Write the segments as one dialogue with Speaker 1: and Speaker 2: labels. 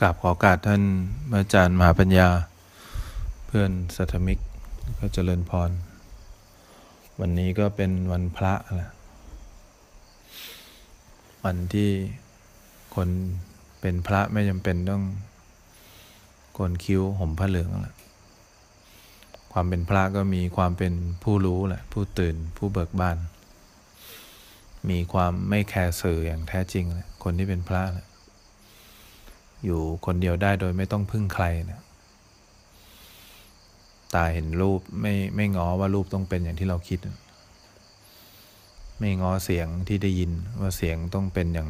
Speaker 1: กราบขอกาสท่านอาจารย์มหาปัญญา เพื่อนสัทธมิกก็เจริญพร วันนี้ก็เป็นวันพระแหละวันที่คนเป็นพระไม่จำเป็นต้องโกนคิ้วห่มผ้าเหลืองแหละความเป็นพระก็มีความเป็นผู้รู้แหละผู้ตื่นผู้เบิกบาน มีความไม่แคร์สื่ออย่างแท้จริงแหละคนที่เป็นพระแหละ อยู่คนเดียวได้โดยไม่ต้องพึ่งใครนะตาเห็นรูปไม่ไม่ง้อว่ารูปต้องเป็นอย่างที่เราคิด ไม่ง้อเสียงที่ได้ยินว่าเสียงต้องเป็นอย่าง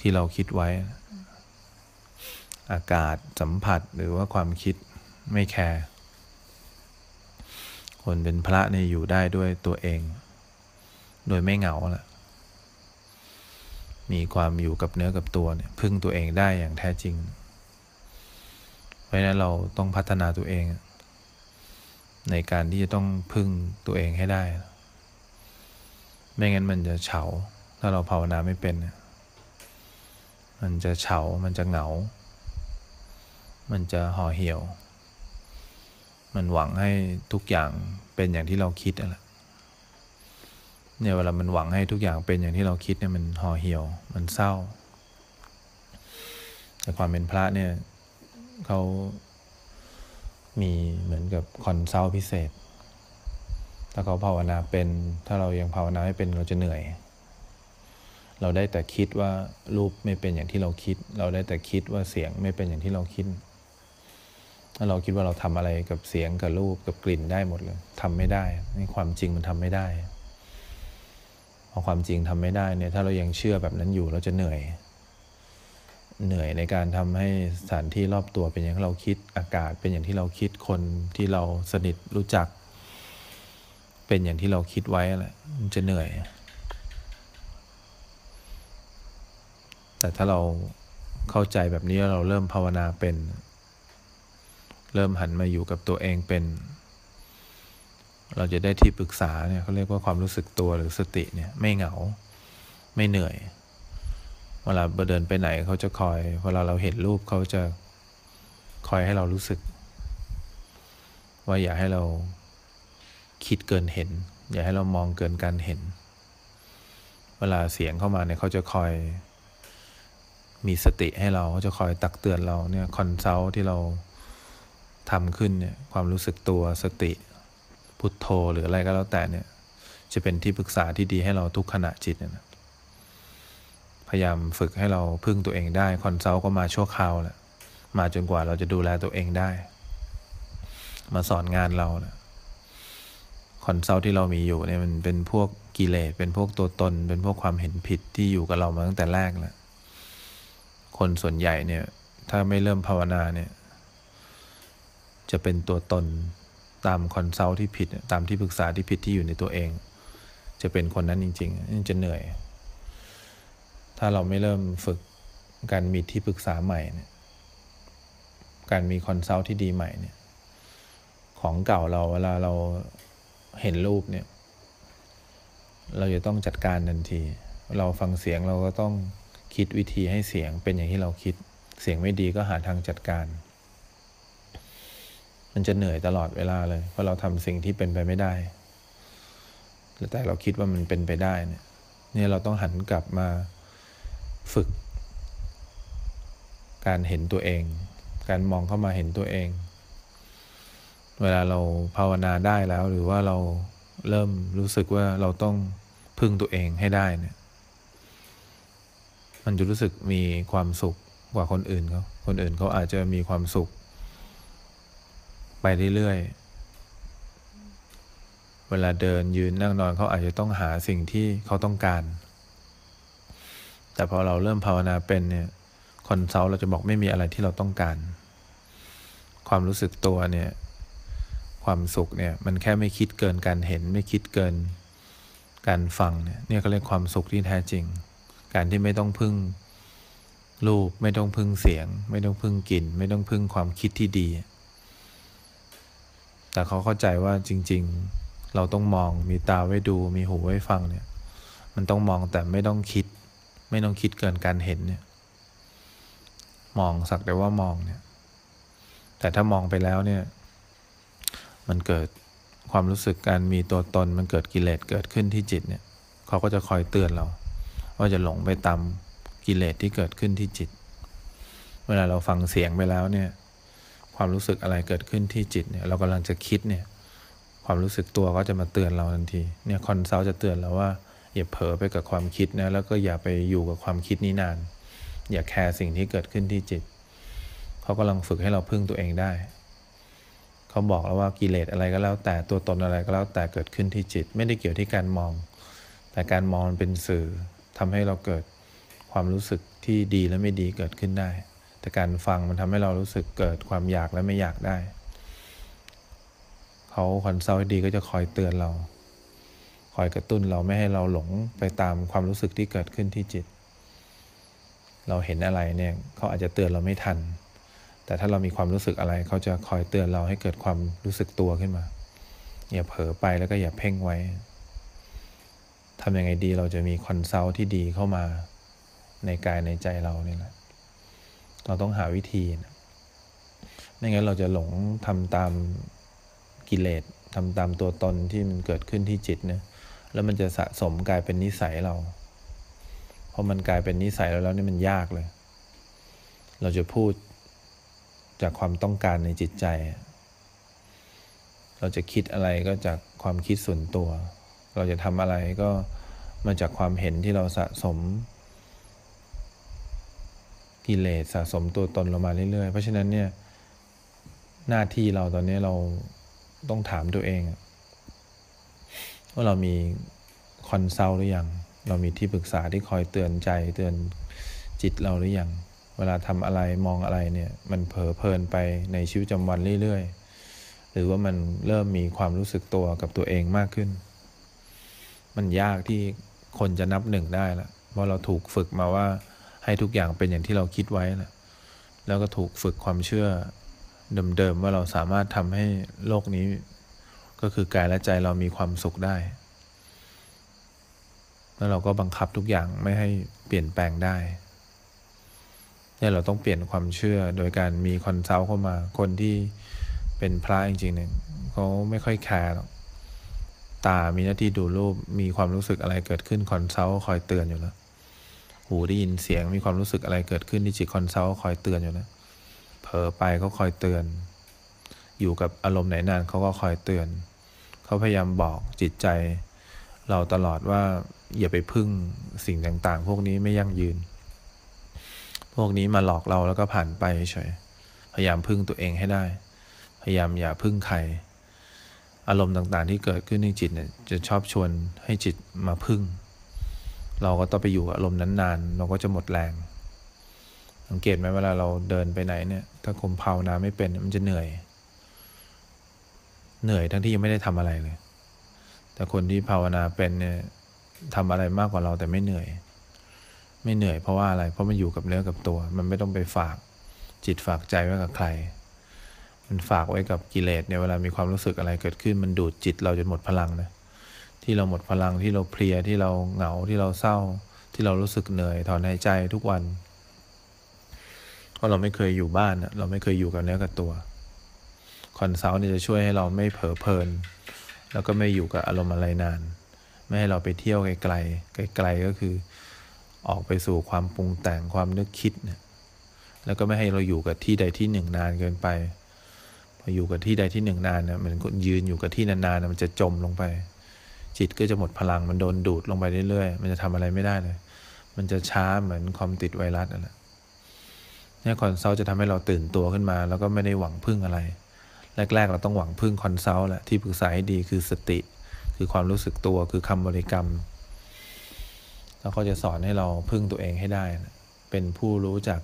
Speaker 1: ที่เราคิดไว้ อากาศสัมผัสหรือว่าความคิดไม่แคร์คนเป็นพระเนี่ยอยู่ได้ด้วยตัวเอง โดยไม่เหงาแหละ มีความอยู่กับเนื้อกับตัวเนี่ยพึ่งตัวเองได้อย่างแท้จริง เพราะฉะนั้นเราต้องพัฒนาตัวเอง ในการที่จะต้องพึ่งตัวเองให้ได้ ไม่งั้นมันจะเฉา ถ้าเราภาวนาไม่เป็น มันจะเฉา มันจะเหงา มันจะห่อเหี่ยว มันหวังให้ทุกอย่างเป็นอย่างที่เราคิดอะไร เนี่ยเวลามันหวังให้ทุกอย่างเป็นอย่างที่เราคิดเนี่ยมันห่อเหี่ยวมันเศร้า แต่ความเป็นพระเนี่ยเขามีเหมือนกับคอนซัลพิเศษ ถ้าเขาภาวนาเป็น ถ้าเรายังภาวนาไม่เป็นเราจะเหนื่อย เราได้แต่คิดว่ารูปไม่เป็นอย่างที่เราคิด เราได้แต่คิดว่าเสียงไม่เป็นอย่างที่เราคิด ถ้าเราคิดว่าเราทำอะไรกับเสียงกับรูปกับกลิ่นได้หมดเลยทำไม่ได้นี่ความจริงมันทำไม่ได้ พอความจริงทำไม่ได้เนี่ยถ้าเรายังเชื่อแบบนั้นอยู่เราจะเหนื่อย เหนื่อยในการทำให้สถานที่รอบตัวเป็นอย่างที่เราคิดอากาศ เป็นอย่างที่เราคิดคนที่เราสนิทรู้จัก เป็นอย่างที่เราคิดไว้แหละมันจะเหนื่อย แต่ถ้าเราเข้าใจแบบนี้เราเริ่มภาวนาเป็น เริ่มหันมาอยู่กับตัวเองเป็น เราจะได้ที่ปรึกษาเนี่ยเขาเรียกว่าความรู้สึกตัวหรือสติเนี่ยไม่เหงาไม่เหนื่อย เวลาเดินไปไหนเขาจะคอย เวลาเราเห็นรูปเขาจะคอยให้เรารู้สึก ว่าอย่าให้เราคิดเกินเห็น อย่าให้เรามองเกินการเห็น เวลาเสียงเข้ามาเนี่ยเขาจะคอย มีสติให้เราเขาจะคอยตักเตือนเราเนี่ย consult ที่เราทำขึ้นเนี่ยความรู้สึกตัวสติ พุทโธหรืออะไรก็แล้วแต่เนี่ยจะเป็นที่ปรึกษาที่ดีให้เราทุกขณะจิตนะพยายามฝึกให้เราพึ่งตัวเองได้ consult ก็มาชั่วคราวแหละมาจนกว่าเราจะดูแลตัวเองได้ มาสอนงานเราแหละconsult ที่เรามีอยู่เนี่ยมันเป็นพวกกิเลสเป็นพวกตัวตน เป็นพวกความเห็นผิดที่อยู่กับเรามาตั้งแต่แรกแล้วคนส่วนใหญ่เนี่ย ถ้าไม่เริ่มภาวนาเนี่ย จะเป็นตัวตน ตาม consult ที่ผิด ตามที่ปรึกษาที่ผิดที่อยู่ในตัวเอง จะเป็นคนนั้นจริงๆจะเหนื่อย ถ้าเราไม่เริ่มฝึกการมีที่ปรึกษาใหม่เนี่ยการมี consult ที่ดีใหม่เนี่ย ของเก่าเราเวลาเราเห็นรูปเนี่ย เราจะต้องจัดการทันที เราฟังเสียงเราก็ต้องคิดวิธีให้เสียงเป็นอย่างที่เราคิด เสียงไม่ดีก็หาทางจัดการ มันจะเหนื่อยตลอดเวลาเลย เพราะเราทำสิ่งที่เป็นไปไม่ได้ แต่เราคิดว่ามันเป็นไปได้เนี่ยเนี่ยเราต้องหันกลับมาฝึก การเห็นตัวเอง การมองเข้ามาเห็นตัวเอง เวลาเราภาวนาได้แล้ว หรือว่าเราเริ่มรู้สึกว่าเราต้องพึ่งตัวเองให้ได้เนี่ย มันจะรู้สึกมีความสุขกว่าคนอื่นเขา คนอื่นเขาอาจจะมีความสุข ไปเรื่อยๆ เวลาเดินยืนนั่งนอนเขาอาจจะต้องหาสิ่งที่เขาต้องการ แต่พอเราเริ่มภาวนาเป็นเนี่ยคอนซัลท์เราจะบอกไม่มีอะไรที่เราต้องการ ความรู้สึกตัวเนี่ย ความสุขเนี่ย มันแค่ไม่คิดเกินการเห็น ไม่คิดเกินการฟังเนี่ยเนี่ยเขาเรียกความสุขที่แท้จริง การที่ไม่ต้องพึ่งรูป ไม่ต้องพึ่งเสียง ไม่ต้องพึ่งกลิ่น ไม่ต้องพึ่งความคิดที่ดี แต่เขาเข้าใจว่าจริง ๆ เราต้องมองมีตาไว้ดู มีหูไว้ฟังเนี่ย มันต้องมองแต่ไม่ต้องคิด ไม่ต้องคิดเกินการเห็นเนี่ย มองสักแต่ว่ามองเนี่ย แต่ถ้ามองไปแล้วเนี่ย มันเกิดความรู้สึกการมีตัวตนมันเกิดกิเลสเกิดขึ้นที่จิตเนี่ย เขาก็จะคอยเตือนเรา ว่าจะหลงไปตามกิเลสที่เกิดขึ้นที่จิต เวลาเราฟังเสียงไปแล้วเนี่ย ความรู้สึกอะไรเกิดขึ้นที่จิตเนี่ยเรากำลังจะคิดเนี่ยความรู้สึกตัวก็จะมาเตือนเราทันทีเนี่ย consult จะเตือนเราว่าอย่าเผลอไปกับความคิดนะแล้วก็อย่าไปอยู่กับความคิดนี้นาน อย่าแคร์สิ่งที่เกิดขึ้นที่จิตเขากำลังฝึกให้เราพึ่งตัวเองได้เขาบอกแล้วว่ากิเลสอะไรก็แล้ว แต่ตัวตนอะไรก็แล้วแต่เกิดขึ้นที่จิต ไม่ได้เกี่ยวที่การมอง แต่การมองมันเป็นสื่อทำให้เราเกิดความรู้สึกที่ดีและไม่ดีเกิดขึ้นได้ แต่การฟังมันทำให้เรารู้สึกเกิดความอยากและไม่อยากได้ เขา consult ดีก็จะคอยเตือนเรา คอยกระตุ้นเราไม่ให้เราหลงไปตามความรู้สึกที่เกิดขึ้นที่จิต เราเห็นอะไรเนี่ยเขาอาจจะเตือนเราไม่ทัน แต่ถ้าเรามีความรู้สึกอะไร เขาจะคอยเตือนเราให้เกิดความรู้สึกตัวขึ้นมาอย่าเผลอไปแล้วก็อย่าเพ่งไว้ทำยังไงดีเราจะมี consult ที่ดีเข้ามาในกายในใจเราเนี่ยแหละ เราต้องหาวิธีนะไม่งั้นเราจะหลงทำตามกิเลสทำตามตัวตนที่มันเกิดขึ้นที่จิตนะแล้วมันจะสะสมกลายเป็นนิสัยเรา เพอมันกลายเป็นนิสัยเราแล้วนี่มันยากเลย เราจะพูดจากความต้องการในจิตใจ เราจะคิดอะไรก็จากความคิดส่วนตัว เราจะทำอะไรก็มาจากความเห็นที่เราสะสม กิเลสสะสมตัวตนเรามาเรื่อยๆ เพราะฉะนั้นเนี่ยหน้าที่เราตอนนี้เราต้องถามตัวเอง ว่าเรามีคอนซัลหรือยัง เรามีที่ปรึกษาที่คอยเตือนใจเตือนจิตเราหรือยัง เวลาทำอะไรมองอะไรเนี่ย มันเผลอเพลินไปในชีวิตประจำวันเรื่อยๆ หรือว่ามันเริ่มมีความรู้สึกตัวกับตัวเองมากขึ้น มันยากที่คนจะนับหนึ่งได้ละเพราะเราถูกฝึกมาว่า ให้ทุกอย่างเป็นอย่างที่เราคิดไว้นะแล้วก็ถูกฝึกความเชื่อเดิมๆว่าเราสามารถทำให้โลกนี้ ก็คือกายและใจเรามีความสุขได้ แล้วเราก็บังคับทุกอย่างไม่ให้เปลี่ยนแปลงได้เนี่ยเราต้องเปลี่ยนความเชื่อโดยการมี consult เข้ามา คนที่เป็นพระจริงๆเนี่ยเขาไม่ค่อยแคร์หรอกตามีหน้าที่ดูรูปมีความรู้สึกอะไรเกิดขึ้น consult คอยเตือนอยู่แล้ว หูได้ยินเสียงมีความรู้สึกอะไรเกิดขึ้นที่จิต consult คอยเตือนอยู่นะเผลอไปเขาคอยเตือน อยู่กับอารมณ์ไหนนานเขาก็คอยเตือน เขาพยายามบอกจิตใจ เราตลอดว่าอย่าไปพึ่งสิ่งต่างๆ พวกนี้ไม่ยั่งยืน พวกนี้มาหลอกเราแล้วก็ผ่านไปเฉยพยายามพึ่งตัวเองให้ได้ พยายามอย่าพึ่งใคร อารมณ์ต่างๆ ที่เกิดขึ้นในจิตเนี่ยจะชอบชวนให้จิตมาพึ่ง เราก็ต้องไปอยู่อารมณ์นั้นนานเราก็จะหมดแรง สังเกตไหมเวลาเราเดินไปไหนเนี่ย ถ้าคมภาวนาไม่เป็นมันจะเหนื่อย เหนื่อยทั้งที่ยังไม่ได้ทำอะไรเลย แต่คนที่ภาวนาเป็นเนี่ยทำอะไรมากกว่าเราแต่ไม่เหนื่อย ไม่เหนื่อยเพราะว่าอะไร เพราะมันอยู่กับเนื้อกับตัว มันไม่ต้องไปฝากจิตฝากใจไว้กับใคร มันฝากไว้กับกิเลสเนี่ยเวลามีความรู้สึกอะไรเกิดขึ้น มันดูดจิตเราจนหมดพลังนะ ที่เราหมดพลังที่เราเพลียที่เราเหงาที่เราเศร้า ที่เรารู้สึกเหนื่อยถอนหายใจทุกวัน เพราะเราไม่เคยอยู่บ้านเราไม่เคยอยู่กับเนื้อกับตัว consult นี่จะช่วยให้เราไม่เผลอเพลิน แล้วก็ไม่อยู่กับอารมณ์อะไรนาน ไม่ให้เราไปเที่ยวไกลๆไกลๆก็คือ ออกไปสู่ความปรุงแต่งความนึกคิดเนี่ยแล้วก็ไม่ให้เราอยู่กับที่ใดที่หนึ่งนานเกินไปพออยู่กับที่ใดที่หนึ่งนานเนี่ยมันยืนอยู่กับที่นานๆมันจะจมลงไป จิตก็จะหมดพลังมันโดนดูดลงไปเรื่อยๆ มันจะทำอะไรไม่ได้เลย มันจะช้าเหมือนคอมติดไวรัสนั่นแหละเนี่ย consult จะทำให้เราตื่นตัวขึ้นมา แล้วก็ไม่ได้หวังพึ่งอะไร แรก ๆ เราต้องหวังพึ่ง consult แหละที่ปรึกษาให้ดีคือสติ คือความรู้สึกตัวคือคำบริกรรม แล้วก็จะสอนให้เราพึ่งตัวเองให้ได้เป็นผู้รู้จัก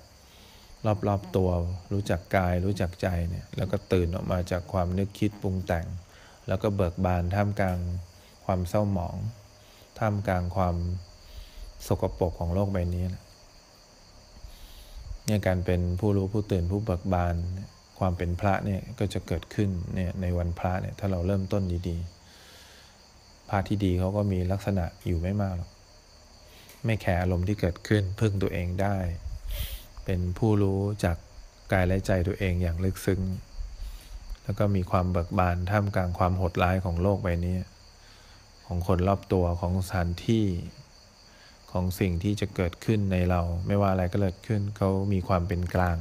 Speaker 1: รอบๆตัว รู้จักกาย รู้จักใจเนี่ยแล้วก็ตื่นออกมาจากความนึกคิดปรุงแต่ง แล้วก็เบิกบานท่ามกลาง ความเศร้าหมอง ท่ามกลางความสกปรกของโลกใบนี้นะเนี่ยการเป็นผู้รู้ผู้ตื่นผู้เบิกบาน ความเป็นพระเนี่ยก็จะเกิดขึ้นเนี่ยในวันพระเนี่ยถ้าเราเริ่มต้นดีๆ พระที่ดีเขาก็มีลักษณะอยู่ไม่มากหรอก ไม่แคร์อารมณ์ที่เกิดขึ้นพึ่งตัวเองได้ เป็นผู้รู้จากกายและใจตัวเองอย่างลึกซึ้ง แล้วก็มีความเบิกบานท่ามกลางความโหดร้ายของโลกใบนี้ ของคนรอบตัวของสถานที่ของสิ่งที่จะเกิดขึ้นในเรา ไม่ว่าอะไรก็เกิดขึ้นเขามีความเป็นกลาง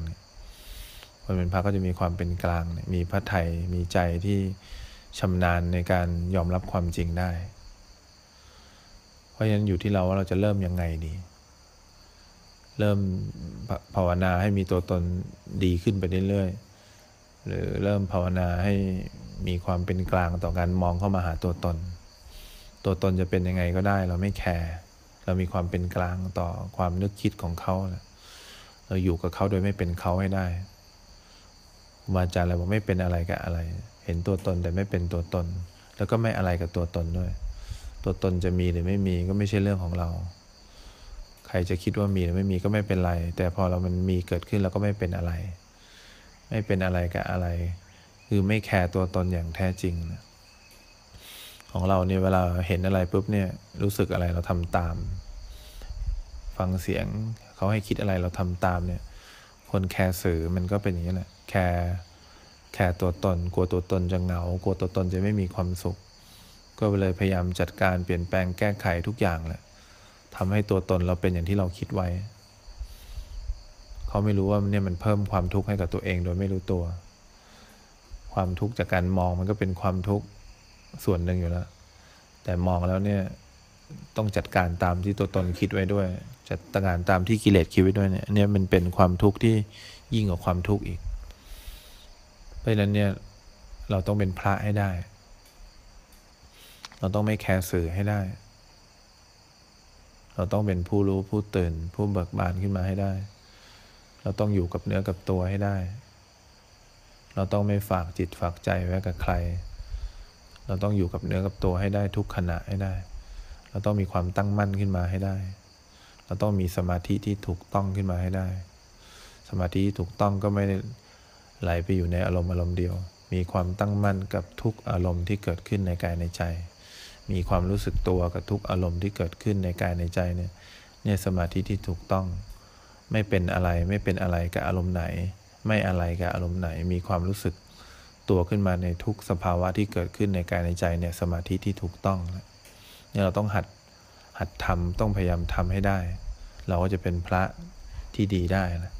Speaker 1: คนเป็นพระก็จะมีความเป็นกลาง มีพระไทยมีใจที่ชำนาญในการยอมรับความจริงได้ เพราะฉะนั้นอยู่ที่เราว่าเราจะเริ่มยังไงดี เริ่มภาวนาให้มีตัวตนดีขึ้นไปเรื่อยๆ หรือเริ่มภาวนาให้มีความเป็นกลางต่อการมองเข้ามาหาตัวตน ตัวตนจะเป็นยังไงก็ได้ เราไม่แคร์เรามีความเป็นกลางต่อความนึกคิดของเขาเราอยู่กับเขาโดยไม่เป็นเขาให้ได้ครูบาอาจารย์บอกไม่เป็นอะไรกับอะไร เห็นตัวตนแต่ไม่เป็นตัวตน แล้วก็ไม่อะไรกับตัวตนด้วย ตัวตนจะมีหรือไม่มีก็ไม่ใช่เรื่องของเรา ใครจะคิดว่ามีหรือไม่มีก็ไม่เป็นไร แต่พอเรามันมีเกิดขึ้นเราก็ไม่เป็นอะไร ไม่เป็นอะไรกับอะไร คือไม่แคร์ตัวตนอย่างแท้จริงนะ ของเราเนี่ยเวลาเห็นอะไรปุ๊บเนี่ยรู้สึกอะไรเราทำตาม ฟังเสียงเขาให้คิดอะไรเราทำตามเนี่ย คนแคร์สื่อมันก็เป็นอย่างนี้แหละแคร์แคร์ตัวตน กลัวตัวตนจะเหงากลัวตัวตนจะไม่มีความสุข ก็เลยพยายามจัดการเปลี่ยนแปลงแก้ไขทุกอย่างแหละทำให้ตัวตนเราเป็นอย่างที่เราคิดไว้ เขาไม่รู้ว่าเนี่ยมันเพิ่มความทุกข์ให้กับตัวเองโดยไม่รู้ตัว ความทุกข์จากการมองมันก็เป็นความทุกข์ ส่วนหนึ่งอยู่แล้ว แต่มองแล้วเนี่ยต้องจัดการตามที่ตัวตนคิดไว้ด้วย จัดการตามที่กิเลสคิดไว้ด้วยเนี่ยเนี่ยมันเป็นความทุกข์ที่ยิ่งกว่าความทุกข์อีก เพราะฉะนั้นเนี่ยเราต้องเป็นพระให้ได้ เราต้องไม่แคร์สื่อให้ได้ เราต้องเป็นผู้รู้ผู้ตื่น ผู้เบิกบานขึ้นมาให้ได้ เราต้องอยู่กับเนื้อกับตัวให้ได้ เราต้องไม่ฝากจิตฝากใจไว้กับใคร เราต้องอยู่กับเนื้อกับตัวให้ได้ทุกขณะให้ได้ เราต้องมีความตั้งมั่นขึ้นมาให้ได้ เราต้องมีสมาธิที่ถูกต้องขึ้นมาให้ได้ สมาธิที่ถูกต้องก็ไม่ได้ไหลไปอยู่ในอารมณ์อารมณ์เดียว มีความตั้งมั่นกับทุกอารมณ์ที่เกิดขึ้นในกายในใจ มีความรู้สึกตัวกับทุกอารมณ์ที่เกิดขึ้นในกายในใจเนี่ยเนี่ยสมาธิที่ถูกต้อง ไม่เป็นอะไรไม่เป็นอะไรกับอารมณ์ไหน ไม่อะไรกับอารมณ์ไหน มีความรู้สึก ตัวขึ้นมาในทุกสภาวะที่เกิดขึ้นในกายในใจเนี่ยสมาธิที่ถูกต้องเนี่ยเราต้องหัดหัดทำต้องพยายามทำให้ได้ เราก็จะเป็นพระที่ดีได้นะ